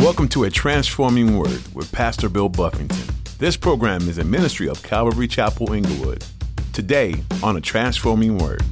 Welcome to A Transforming Word with Pastor Bill Buffington. This program is a ministry of Calvary Chapel Inglewood. Today on A Transforming Word.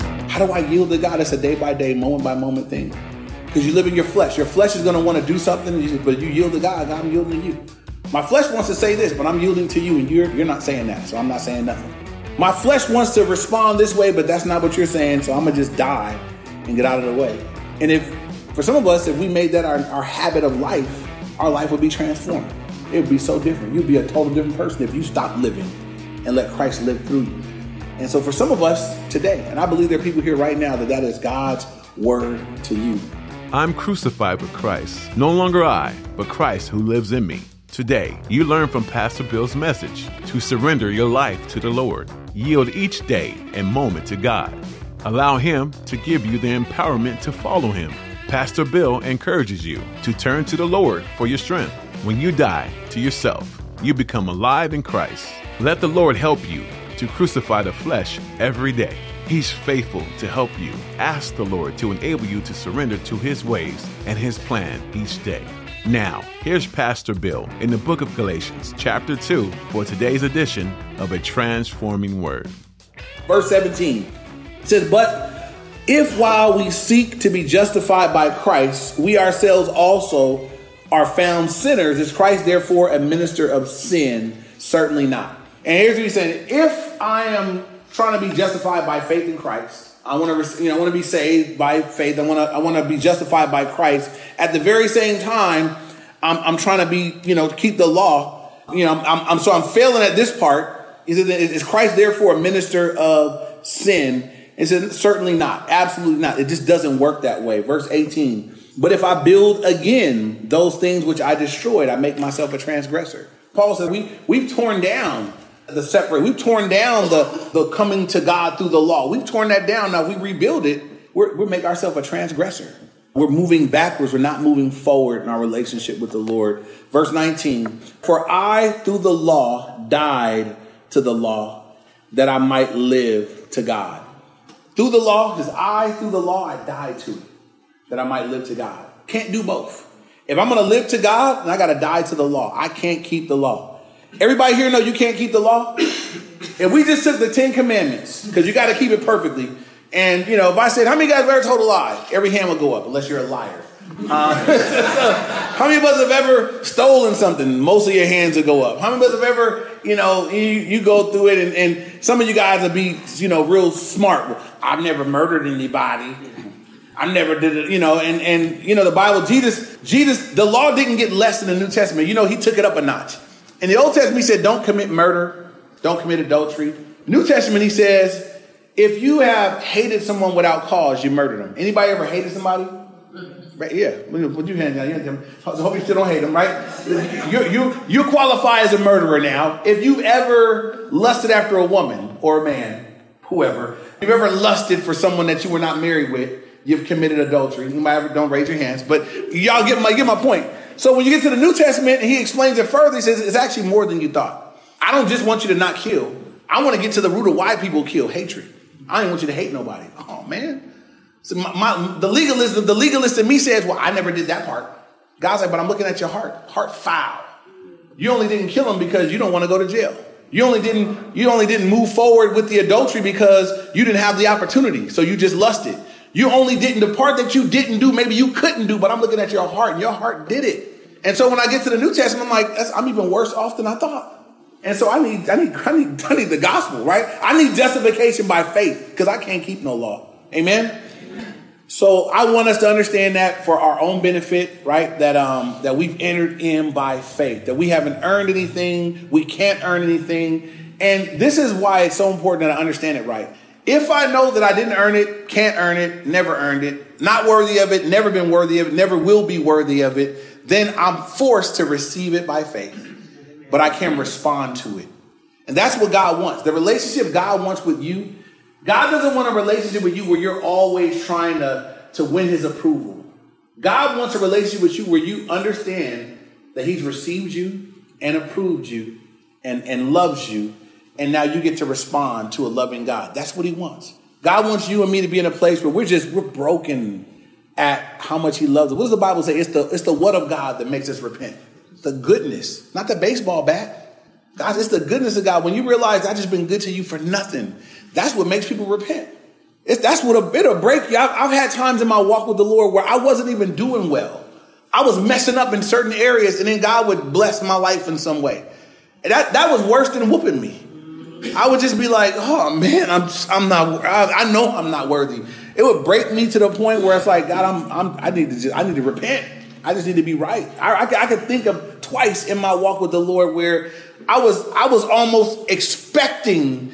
How do I yield to God? It's a day by day, moment by moment thing. Because you live in your flesh. Your flesh is going to want to do something, but you yield to God. God, I'm yielding to you. My flesh wants to say this, but I'm yielding to you, and you're you're not saying that, so I'm not saying nothing. My flesh wants to respond this way, but that's not what you're saying, so I'm gonna just die and get out of the way. And if for some of us, if we made that our, our habit of life, our life would be transformed. It would be so different. You'd be a total different person if you stopped living and let Christ live through you. And so for some of us today, and I believe there are people here right now that that is God's word to you. I'm crucified with Christ. No longer I, but Christ who lives in me. Today, you learn from Pastor Bill's message to surrender your life to the Lord. Yield each day and moment to God. Allow Him to give you the empowerment to follow Him. Pastor Bill encourages you to turn to the Lord for your strength. When you die to yourself, you become alive in Christ. Let the Lord help you to crucify the flesh every day. He's faithful to help you. Ask the Lord to enable you to surrender to His ways and His plan each day. Now, here's Pastor Bill in the book of Galatians, chapter 2, for today's edition of A Transforming Word. Verse 17 says, But if while we seek to be justified by Christ, we ourselves also are found sinners, is Christ therefore a minister of sin? Certainly not. And here's what he's saying if I am trying to be justified by faith in Christ, I want to, you know, I want to be saved by faith. I want to, I want to be justified by Christ. At the very same time, I'm, I'm trying to be, you know, keep the law. You know, I'm, I'm so I'm failing at this part. Is it is Christ therefore a minister of sin? It says certainly not, absolutely not. It just doesn't work that way. Verse 18. But if I build again those things which I destroyed, I make myself a transgressor. Paul said we we've torn down the separate. We've torn down the, the coming to God through the law. We've torn that down. Now we rebuild it. We're, we make ourselves a transgressor. We're moving backwards. We're not moving forward in our relationship with the Lord. Verse 19 For I, through the law, died to the law that I might live to God. Through the law, because I, through the law, I died to it, that I might live to God. Can't do both. If I'm going to live to God, then I got to die to the law. I can't keep the law. Everybody here know you can't keep the law? If we just took the Ten Commandments, because you got to keep it perfectly, and you know, if I said, "How many guys have ever told a lie?" Every hand will go up, unless you're a liar. Uh, how many of us have ever stolen something? Most of your hands will go up. How many of us have ever, you know, you, you go through it, and, and some of you guys will be, you know, real smart. I've never murdered anybody. I never did it, you know, and and you know the Bible, Jesus, Jesus, the law didn't get less in the New Testament. You know, he took it up a notch. In the Old Testament, he said, don't commit murder, don't commit adultery. New Testament, he says, if you have hated someone without cause, you murdered them. Anybody ever hated somebody? Right, yeah, put your hand down. I hope you still don't hate them, right? You, you, you qualify as a murderer now. If you've ever lusted after a woman or a man, whoever, if you've ever lusted for someone that you were not married with, you've committed adultery. You might ever, don't raise your hands, but y'all get my, get my point. So when you get to the New Testament, he explains it further. He says it's actually more than you thought. I don't just want you to not kill. I want to get to the root of why people kill hatred. I don't want you to hate nobody. Oh man. So my, my, the legalism, the legalist in me says, well, I never did that part. God's like, but I'm looking at your heart. Heart foul. You only didn't kill him because you don't want to go to jail. You only didn't, you only didn't move forward with the adultery because you didn't have the opportunity. So you just lusted. You only didn't, the part that you didn't do, maybe you couldn't do, but I'm looking at your heart and your heart did it. And so when I get to the New Testament, I'm like, I'm even worse off than I thought. And so I need, I need, I need, I need the gospel, right? I need justification by faith because I can't keep no law. Amen. So I want us to understand that for our own benefit, right? That um that we've entered in by faith, that we haven't earned anything, we can't earn anything. And this is why it's so important that I understand it right. If I know that I didn't earn it, can't earn it, never earned it, not worthy of it, never been worthy of it, never will be worthy of it, then I'm forced to receive it by faith. But I can respond to it. And that's what God wants. The relationship God wants with you, God doesn't want a relationship with you where you're always trying to, to win his approval. God wants a relationship with you where you understand that he's received you and approved you and, and loves you and now you get to respond to a loving God. That's what he wants. God wants you and me to be in a place where we're just we're broken at how much he loves us. What does the Bible say? It's the, it's the what of God that makes us repent. The goodness, not the baseball bat. God, it's the goodness of God. When you realize I've just been good to you for nothing, that's what makes people repent. It's, that's what a, it'll break you. I've, I've had times in my walk with the Lord where I wasn't even doing well. I was messing up in certain areas, and then God would bless my life in some way. And that, that was worse than whooping me. I would just be like, oh man, I'm I'm not. I, I, know I'm not worthy. It would break me to the point where it's like, God, I'm, I'm I need to just, I need to repent. I just need to be right. I, I, I could think of twice in my walk with the Lord where I was I was almost expecting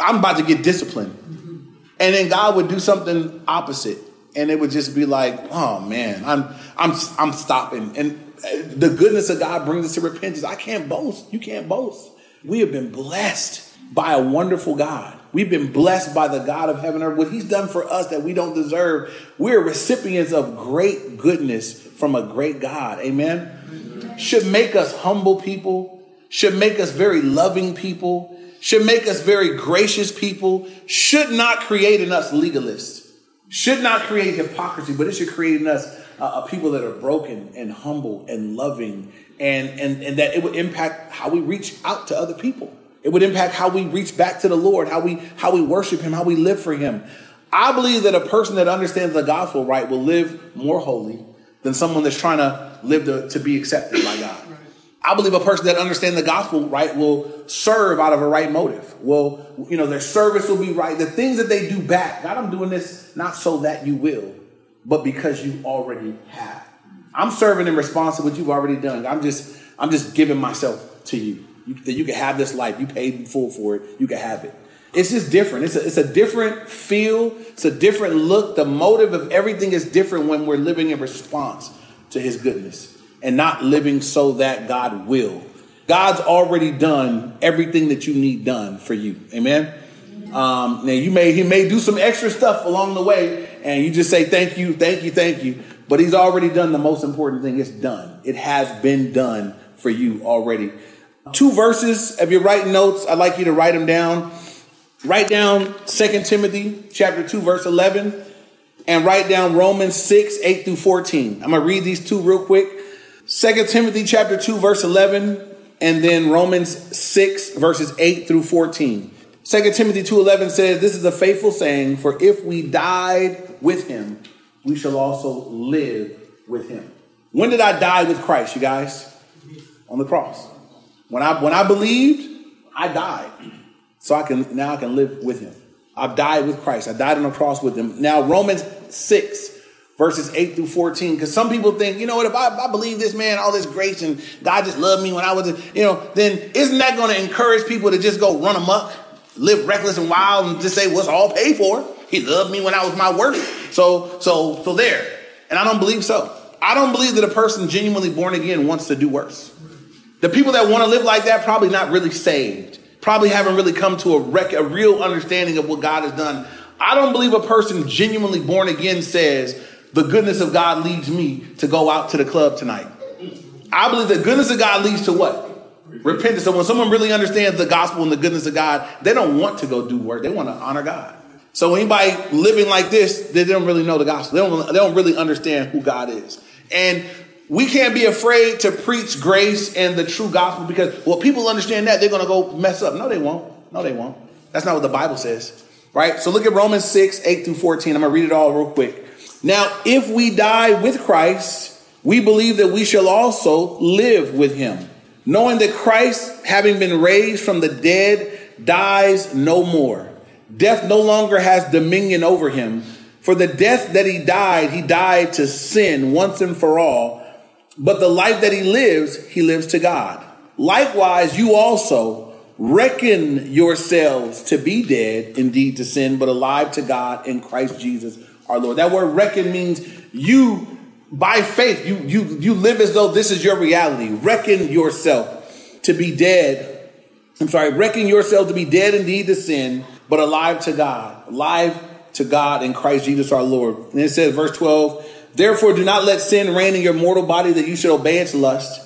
I'm about to get disciplined, mm-hmm. and then God would do something opposite, and it would just be like, oh man, I'm I'm I'm stopping. And uh, the goodness of God brings us to repentance. I can't boast. You can't boast. We have been blessed by a wonderful God. We've been blessed by the God of heaven and earth. What he's done for us that we don't deserve. We're recipients of great goodness from a great God. Amen. Mm-hmm. Should make us humble people, should make us very loving people, should make us very gracious people, should not create in us legalists, should not create hypocrisy, but it should create in us uh, people that are broken and humble and loving, and, and, and that it would impact how we reach out to other people. It would impact how we reach back to the Lord, how we how we worship Him, how we live for Him. I believe that a person that understands the gospel right will live more holy than someone that's trying to live to, to be accepted by God. I believe a person that understands the gospel right will serve out of a right motive. Will you know their service will be right. The things that they do back, God, I'm doing this not so that you will, but because you already have. I'm serving in response to what you've already done. I'm just I'm just giving myself to you. You, that you can have this life. You paid full for it. You can have it. It's just different. It's a, it's a different feel. It's a different look. The motive of everything is different when we're living in response to his goodness and not living so that God will. God's already done everything that you need done for you. Amen. Um, now you may he may do some extra stuff along the way, and you just say thank you, thank you, thank you. But he's already done the most important thing. It's done. It has been done for you already. Two verses. If you're writing notes, I'd like you to write them down. Write down 2 Timothy chapter 2, verse 11, and write down Romans 6, 8 through 14. I'm gonna read these two real quick. 2 Timothy chapter 2, verse 11, and then Romans 6, verses 8 through 14. 2 Timothy 2:11 says, This is a faithful saying, for if we died with him, we shall also live with him. When did I die with Christ, you guys? On the cross. When I when I believed, I died. So I can now I can live with him. I've died with Christ. I died on the cross with him. Now Romans 6 verses 8 through 14 because some people think you know what if I, I, believe this man all this grace and god just loved me when i was you know then isn't that going to encourage people to just go run amok live reckless and wild and just say what's well, all paid for. He loved me when i was my worst. So so so there. And i don't believe so. I don't believe that a person genuinely born again wants to do worse. The people that want to live like that probably not really saved, probably haven't really come to a, rec- a real understanding of what God has done. I don't believe a person genuinely born again says, the goodness of God leads me to go out to the club tonight. I believe the goodness of God leads to what? Repentance. So when someone really understands the gospel and the goodness of God, they don't want to go do work. They want to honor God. So anybody living like this, they don't really know the gospel. They don't, they don't really understand who God is. And we can't be afraid to preach grace and the true gospel because well people understand that they're going to go mess up no they won't no they won't that's not what the bible says right so look at romans 6 8 through 14 i'm going to read it all real quick now if we die with christ we believe that we shall also live with him knowing that christ having been raised from the dead dies no more. Death no longer has dominion over him. For the death that he died he died to sin once and for all. But the life that he lives, he lives to God. Likewise, you also reckon yourselves to be dead indeed to sin, but alive to God in Christ Jesus our Lord. That word reckon means you by faith, you you you live as though this is your reality. Reckon yourself to be dead. I'm sorry, reckon yourself to be dead indeed to sin, but alive to God. Alive to God in Christ Jesus our Lord. And it says, verse 12, Therefore, do not let sin reign in your mortal body that you should obey its lust.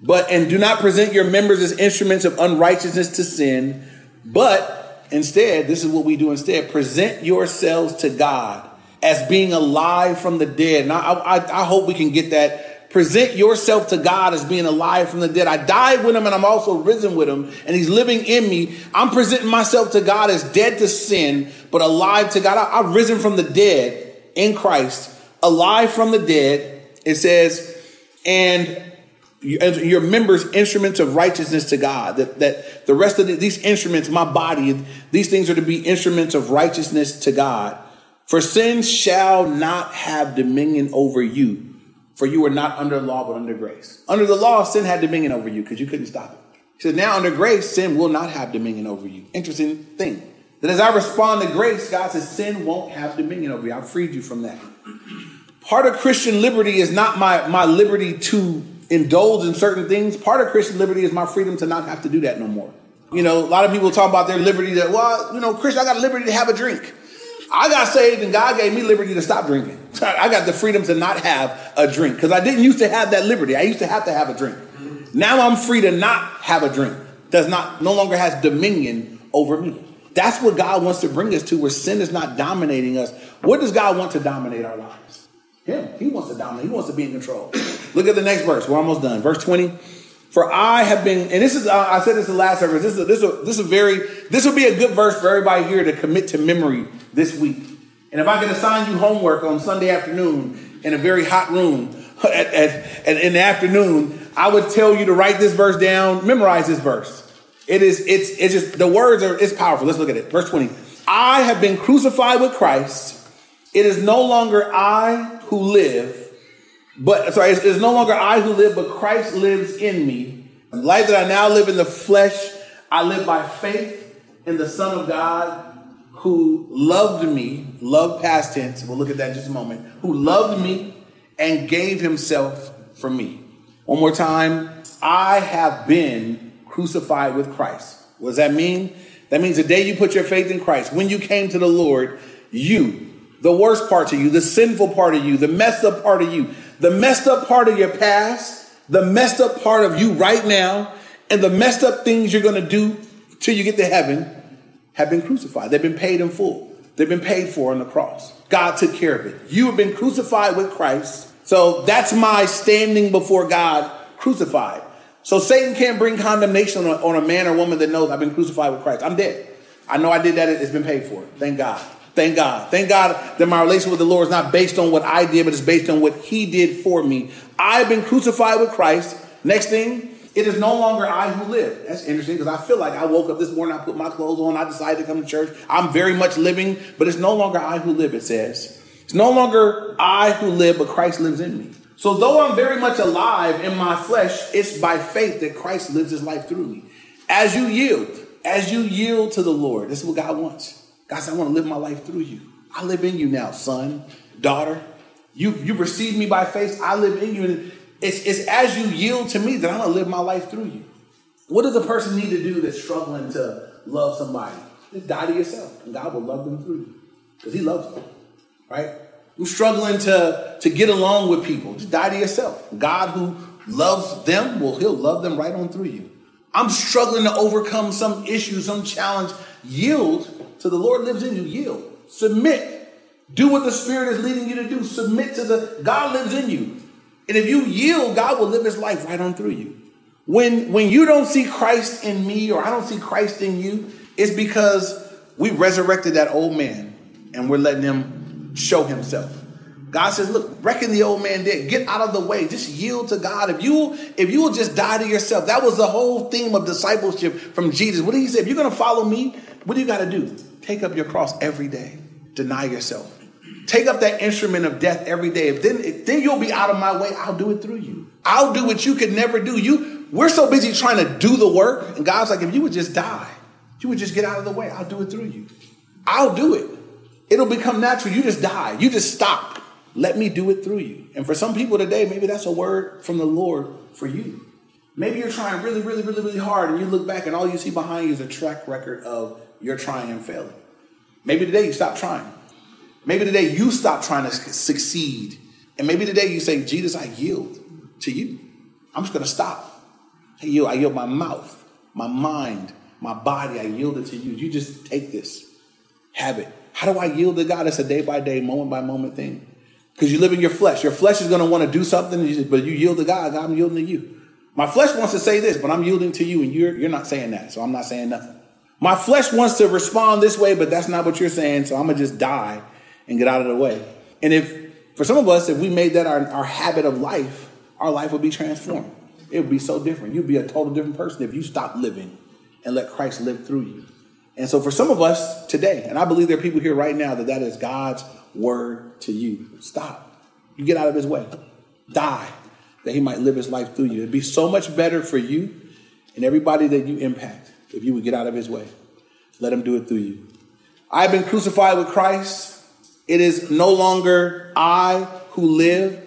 But, and do not present your members as instruments of unrighteousness to sin. But instead, this is what we do instead present yourselves to God as being alive from the dead. And I, I, I hope we can get that. Present yourself to God as being alive from the dead. I died with him and I'm also risen with him and he's living in me. I'm presenting myself to God as dead to sin, but alive to God. I, I've risen from the dead in Christ, alive from the dead. It says, and your members instruments of righteousness to God. That, that the rest of the, these instruments, my body, these things are to be instruments of righteousness to God. For sin shall not have dominion over you, for you are not under law but under grace. Under the law, sin had dominion over you because you couldn't stop it. He says, now under grace, sin will not have dominion over you. Interesting thing. That as I respond to grace, God says, sin won't have dominion over you. I've freed you from that. Part of Christian liberty is not my, my liberty to indulge in certain things. Part of Christian liberty is my freedom to not have to do that no more. You know, a lot of people talk about their liberty that, well, you know, Christian, I got liberty to have a drink. I got saved and God gave me liberty to stop drinking. I got the freedom to not have a drink because I didn't used to have that liberty. I used to have to have a drink. Now I'm free to not have a drink. Does not no longer has dominion over me. That's what God wants to bring us to, where sin is not dominating us. What does God want to dominate our lives? Him. He wants to dominate. He wants to be in control. Look at the next verse. We're almost done. Verse 20. For I have been, and this is, uh, I said this the last service. This is, this is, this is very, this will be a good verse for everybody here to commit to memory this week. And if I could assign you homework on Sunday afternoon in a very hot room at, at, at, in the afternoon, I would tell you to write this verse down, memorize this verse. It is, it's, it's just, the words are, it's powerful. Let's look at it. Verse 20. I have been crucified with Christ. It is no longer I who live, but sorry, it's, it's no longer I who live, but Christ lives in me. The life that I now live in the flesh, I live by faith in the Son of God who loved me, love past tense, we'll look at that in just a moment, who loved me and gave himself for me. One more time, I have been crucified with Christ. What does that mean? That means the day you put your faith in Christ, when you came to the Lord, you, the worst part of you, the sinful part of you, the messed up part of you, the messed up part of your past, the messed up part of you right now, and the messed up things you're going to do till you get to heaven have been crucified. They've been paid in full. They've been paid for on the cross. God took care of it. You have been crucified with Christ. So that's my standing before God crucified. So Satan can't bring condemnation on a, on a man or woman that knows I've been crucified with Christ. I'm dead. I know I did that. It's been paid for. Thank God. Thank God. Thank God that my relationship with the Lord is not based on what I did, but it's based on what He did for me. I've been crucified with Christ. Next thing, it is no longer I who live. That's interesting because I feel like I woke up this morning, I put my clothes on, I decided to come to church. I'm very much living, but it's no longer I who live, it says. It's no longer I who live, but Christ lives in me. So though I'm very much alive in my flesh, it's by faith that Christ lives his life through me. As you yield, as you yield to the Lord, this is what God wants. God said, I want to live my life through you. I live in you now, son, daughter. You, you received me by faith. I live in you. And it's, it's as you yield to me that I'm going to live my life through you. What does a person need to do that's struggling to love somebody? Just die to yourself, and God will love them through you because He loves them, right? I'm struggling to, to get along with people. Just die to yourself. God who loves them, well, He'll love them right on through you. I'm struggling to overcome some issue, some challenge. Yield to the Lord lives in you. Yield. Submit. Do what the Spirit is leading you to do. Submit to the God lives in you. And if you yield, God will live his life right on through you. When when you don't see Christ in me or I don't see Christ in you, it's because we resurrected that old man and we're letting him show himself. God says, look, reckon the old man dead. Get out of the way. Just yield to God. If you if you will just die to yourself, that was the whole theme of discipleship from Jesus. What did he say? If you're gonna follow me, what do you gotta do? Take up your cross every day. Deny yourself. Take up that instrument of death every day. If then, if then you'll be out of my way. I'll do it through you. I'll do what you could never do. You, we're so busy trying to do the work, and God's like, if you would just die, you would just get out of the way. I'll do it through you. I'll do it. It'll become natural. You just die. You just stop. Let me do it through you. And for some people today, maybe that's a word from the Lord for you. Maybe you're trying really, really, really, really hard, and you look back, and all you see behind you is a track record of your trying and failing. Maybe today you stop trying. Maybe today you stop trying to succeed. And maybe today you say, Jesus, I yield to you. I'm just going to stop. I yield, I yield my mouth, my mind, my body. I yield it to you. You just take this. Have it. How do I yield to God? It's a day by day, moment by moment thing. Because you live in your flesh. Your flesh is going to want to do something, but you yield to God. God, I'm yielding to you. My flesh wants to say this, but I'm yielding to you, and you're, you're not saying that, so I'm not saying nothing. My flesh wants to respond this way, but that's not what you're saying, so I'm going to just die and get out of the way. And if, for some of us, if we made that our, our habit of life, our life would be transformed. It would be so different. You'd be a total different person if you stopped living and let Christ live through you. And so, for some of us today, and I believe there are people here right now that that is God's word to you. Stop. You get out of his way. Die that he might live his life through you. It'd be so much better for you and everybody that you impact if you would get out of his way. Let him do it through you. I've been crucified with Christ. It is no longer I who live,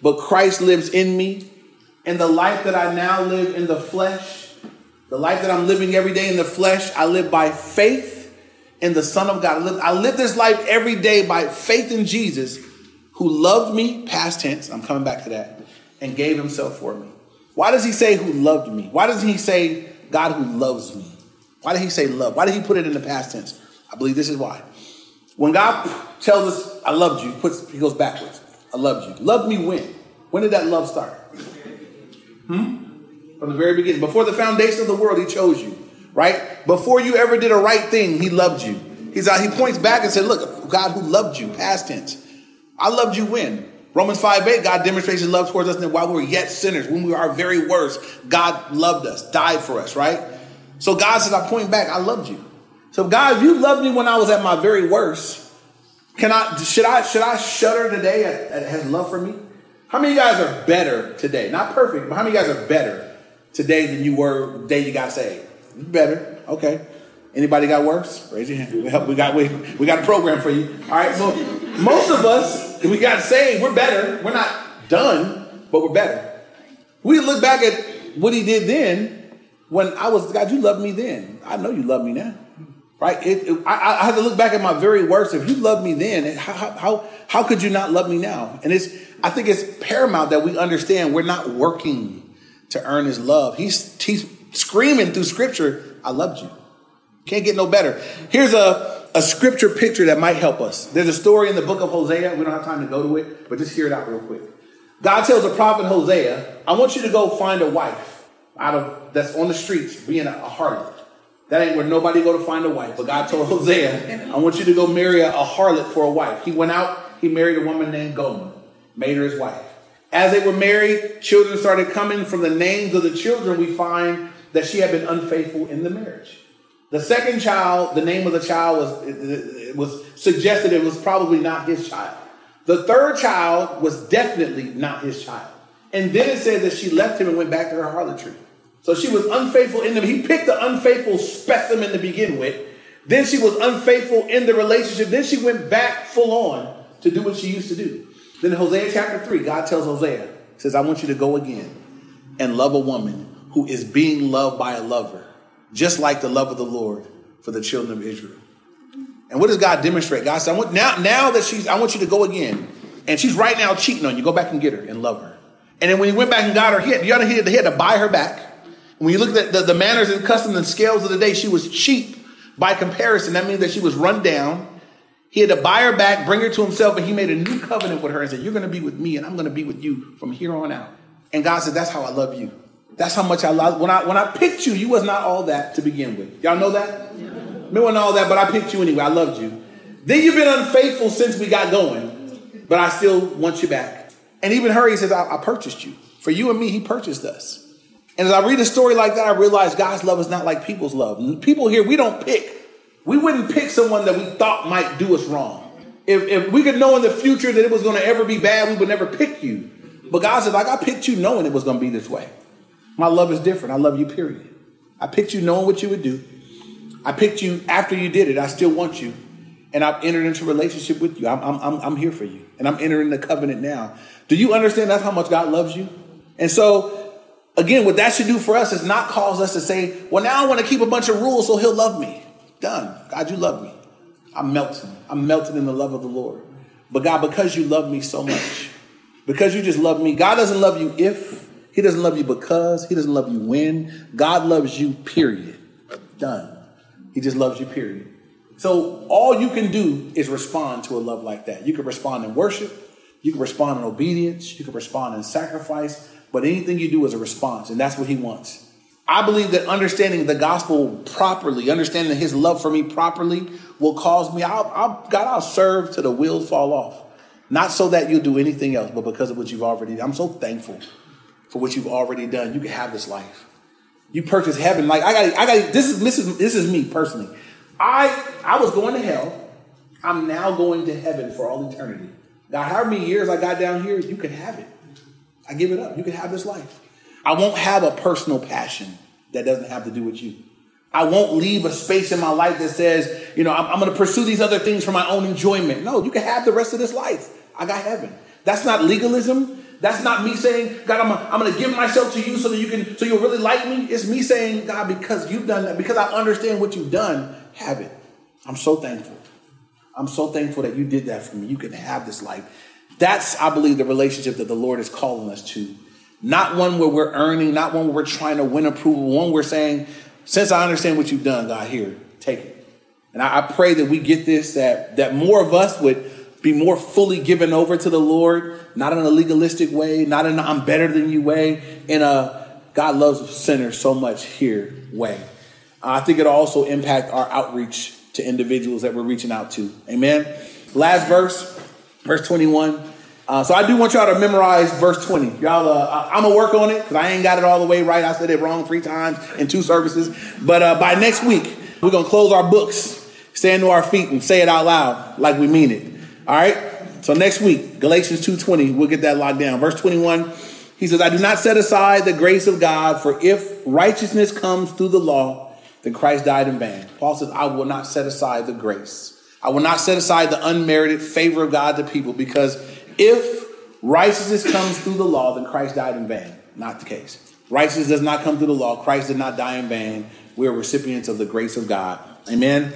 but Christ lives in me. And the life that I now live in the flesh, the life that I'm living every day in the flesh, I live by faith in the Son of God. I live, I live this life every day by faith in Jesus, who loved me, past tense, I'm coming back to that, and gave himself for me. Why does he say who loved me? Why doesn't he say God who loves me? Why did he say love? Why did he put it in the past tense? I believe this is why. When God tells us, I loved you, he, puts, he goes backwards. I loved you. Love me when? When did that love start? Hmm? From the very beginning. Before the foundation of the world, he chose you right? Before you ever did a right thing, he loved you. He's out, he points back and said, Look, God who loved you, past tense. I loved you when? Romans 5 8, God demonstrates his love towards us and while we were yet sinners, when we were our very worst, God loved us, died for us, right? So God says, I point back, I loved you. So God, if you loved me when I was at my very worst, can I should I should I shudder today at, at his love for me? How many of you guys are better today? Not perfect, but how many of you guys are better today than you were the day you got saved? Better. Okay. Anybody got worse? Raise your hand. We, got we, we got a program for you. All right. So most of us, we got saved. We're better. We're not done, but we're better. We look back at what he did then. When I was God, you loved me then. I know you love me now. Right? It, it, I, I had to look back at my very worst. If you loved me then, how, how how could you not love me now? And it's I think it's paramount that we understand we're not working to earn his love. He's he's screaming through scripture, I loved you. Can't get no better. Here's a, a scripture picture that might help us. There's a story in the book of Hosea. We don't have time to go to it, but just hear it out real quick. God tells the prophet Hosea, I want you to go find a wife out of that's on the streets being a, a harlot. That ain't where nobody go to find a wife. But God told Hosea, I want you to go marry a, a harlot for a wife. He went out, he married a woman named Gomer, made her his wife. As they were married, children started coming. From the names of the children, we find that she had been unfaithful in the marriage. The second child, the name of the child was, was suggested it was probably not his child. The third child was definitely not his child. And then it said that she left him and went back to her harlotry. So she was unfaithful in them. He picked the unfaithful specimen to begin with. Then she was unfaithful in the relationship. Then she went back full on to do what she used to do. Then in Hosea chapter 3, God tells Hosea, says, I want you to go again and love a woman who is being loved by a lover, just like the love of the Lord for the children of Israel. And what does God demonstrate? God said, I want, now, now that she's, I want you to go again. And she's right now cheating on you. Go back and get her and love her. And then when he went back and got her, he had, you had, he had to buy her back. When you look at the, the, manners and customs and scales of the day, she was cheap by comparison. That means that she was run down. He had to buy her back, bring her to himself, and he made a new covenant with her and said, You're going to be with me, and I'm going to be with you from here on out. And God said, That's how I love you. That's how much I love. When I when I picked you, you was not all that to begin with. Y'all know that? Yeah. Me wasn't all that, but I picked you anyway. I loved you. Then you've been unfaithful since we got going, but I still want you back. And even her, he says, I, I purchased you. For you and me, he purchased us. And as I read a story like that, I realize God's love is not like people's love. People here, we don't pick. We wouldn't pick someone that we thought might do us wrong. If, if we could know in the future that it was going to ever be bad, we would never pick you. But God said, like, I picked you knowing it was going to be this way. My love is different. I love you, period. I picked you knowing what you would do. I picked you after you did it. I still want you. And I've entered into a relationship with you. I'm, I'm, I'm here for you. And I'm entering the covenant now. Do you understand that's how much God loves you? And so, again, what that should do for us is not cause us to say, well, now I want to keep a bunch of rules so he'll love me. Done. God, you love me. I'm melting. I'm melting in the love of the Lord. But God, because you love me so much, because you just love me, God doesn't love you if, he doesn't love you because. He doesn't love you when. God loves you, period. Done. He just loves you, period. So all you can do is respond to a love like that. You can respond in worship, you can respond in obedience, you can respond in sacrifice, but anything you do is a response, and that's what he wants. I believe that understanding the gospel properly, understanding his love for me properly, will cause me, I'll, I'll, God, I'll serve till the wheels fall off. Not so that you'll do anything else, but because of what you've already done. I'm so thankful for what you've already done. You can have this life. You purchase heaven. Like I got, I got. This is this is this is me personally. I I was going to hell. I'm now going to heaven for all eternity. Now, however many years I got down here, you can have it. I give it up. You can have this life. I won't have a personal passion that doesn't have to do with you. I won't leave a space in my life that says, you know, I'm, I'm going to pursue these other things for my own enjoyment. No, you can have the rest of this life. I got heaven. That's not legalism. That's not me saying, God, I'm, I'm going to give myself to you so that you can, so you'll really like me. It's me saying, God, because you've done that, because I understand what you've done, have it. I'm so thankful. I'm so thankful that you did that for me. You can have this life. That's, I believe, the relationship that the Lord is calling us to. Not one where we're earning, not one where we're trying to win approval, one we're saying, since I understand what you've done, God, here, take it. And I, I pray that we get this, that, that more of us would be more fully given over to the Lord, not in a legalistic way, not in a I'm better than you way, in a God loves sinners so much here way. I think it'll also impact our outreach to individuals that we're reaching out to. Amen. Last verse, verse 21. Uh, so I do want y'all to memorize verse 20. Y'all, uh, I'm gonna work on it because I ain't got it all the way right. I said it wrong three times in two services. But uh, by next week, we're gonna close our books, stand to our feet, and say it out loud like we mean it. All right. So next week, Galatians 2:20, we'll get that locked down. Verse 21. He says, I do not set aside the grace of God, for if righteousness comes through the law, then Christ died in vain. Paul says, I will not set aside the grace. I will not set aside the unmerited favor of God to people because if righteousness comes through the law, then Christ died in vain. Not the case. Righteousness does not come through the law. Christ did not die in vain. We are recipients of the grace of God. Amen.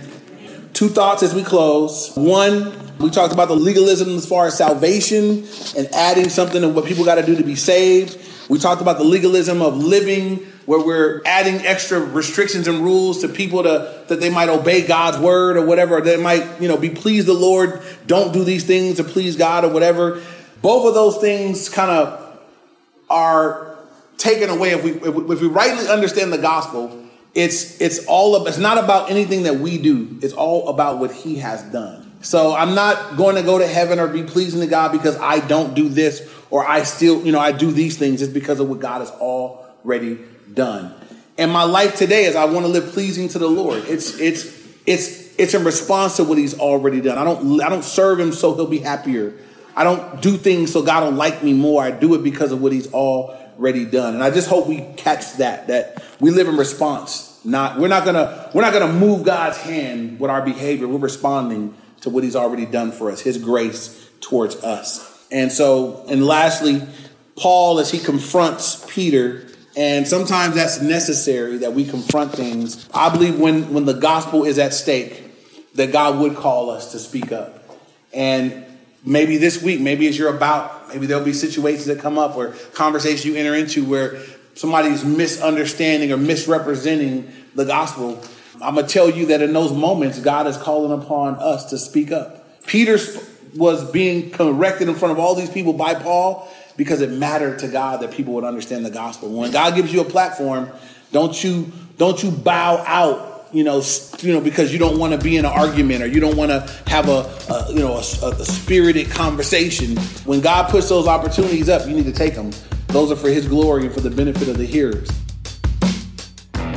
Two thoughts as we close. One, we talked about the legalism as far as salvation and adding something to what people got to do to be saved. We talked about the legalism of living where we're adding extra restrictions and rules to people to that they might obey God's word or whatever, or they might, you know, be pleased the Lord, don't do these things to please God or whatever. Both of those things kind of are taken away if we if we rightly understand the gospel. It's it's all of, it's not about anything that we do. It's all about what He has done. So I'm not going to go to heaven or be pleasing to God because I don't do this or I still, you know, I do these things. It's because of what God has already done. And my life today is I want to live pleasing to the Lord. It's it's it's it's in response to what He's already done. I don't I don't serve Him so He'll be happier. I don't do things so God will like me more. I do it because of what He's already done. And I just hope we catch that that we live in response. Not we're not gonna we're not gonna move God's hand with our behavior. We're responding to what he's already done for us, his grace towards us. And so, and lastly, Paul, as he confronts Peter, and sometimes that's necessary that we confront things. I believe when, when the gospel is at stake, that God would call us to speak up. And maybe this week, maybe as you're about, maybe there'll be situations that come up or conversations you enter into where somebody's misunderstanding or misrepresenting the gospel. I'm going to tell you that in those moments, God is calling upon us to speak up. Peter was being corrected in front of all these people by Paul because it mattered to God that people would understand the gospel. When God gives you a platform, don't you don't you bow out, you know, you know, because you don't want to be in an argument or you don't want to have a, a you know a, a spirited conversation. When God puts those opportunities up, you need to take them. Those are for His glory and for the benefit of the hearers.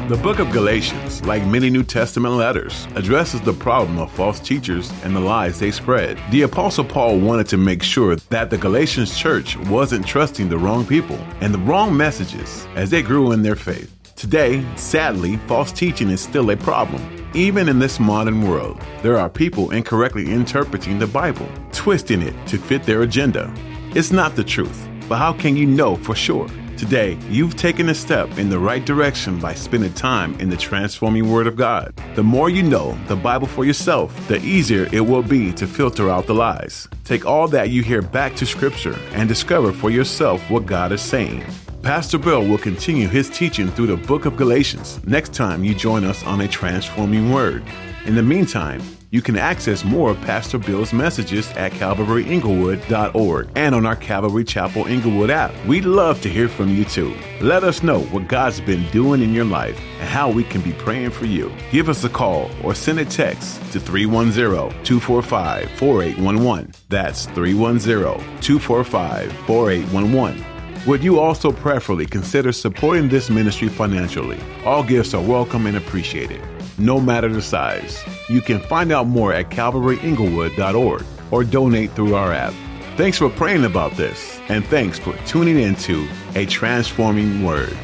The book of Galatians, like many New Testament letters, addresses the problem of false teachers and the lies they spread. The Apostle Paul wanted to make sure that the Galatians church wasn't trusting the wrong people and the wrong messages as they grew in their faith. Today, sadly, false teaching is still a problem. Even in this modern world, there are people incorrectly interpreting the Bible, twisting it to fit their agenda. It's not the truth, but how can you know for sure? Today, you've taken a step in the right direction by spending time in the transforming Word of God. The more you know the Bible for yourself, the easier it will be to filter out the lies. Take all that you hear back to Scripture and discover for yourself what God is saying. Pastor Bill will continue his teaching through the book of Galatians next time you join us on a transforming word. In the meantime, You can access more of Pastor Bill's messages at calvaryinglewood.org and on our Calvary Chapel Inglewood app. We'd love to hear from you too. Let us know what God's been doing in your life and how we can be praying for you. Give us a call or send a text to 310-245-4811. That's 310-245-4811. Would you also preferably consider supporting this ministry financially? All gifts are welcome and appreciated, no matter the size. You can find out more at calvaryinglewood.org or donate through our app. Thanks for praying about this, and thanks for tuning into A Transforming Word.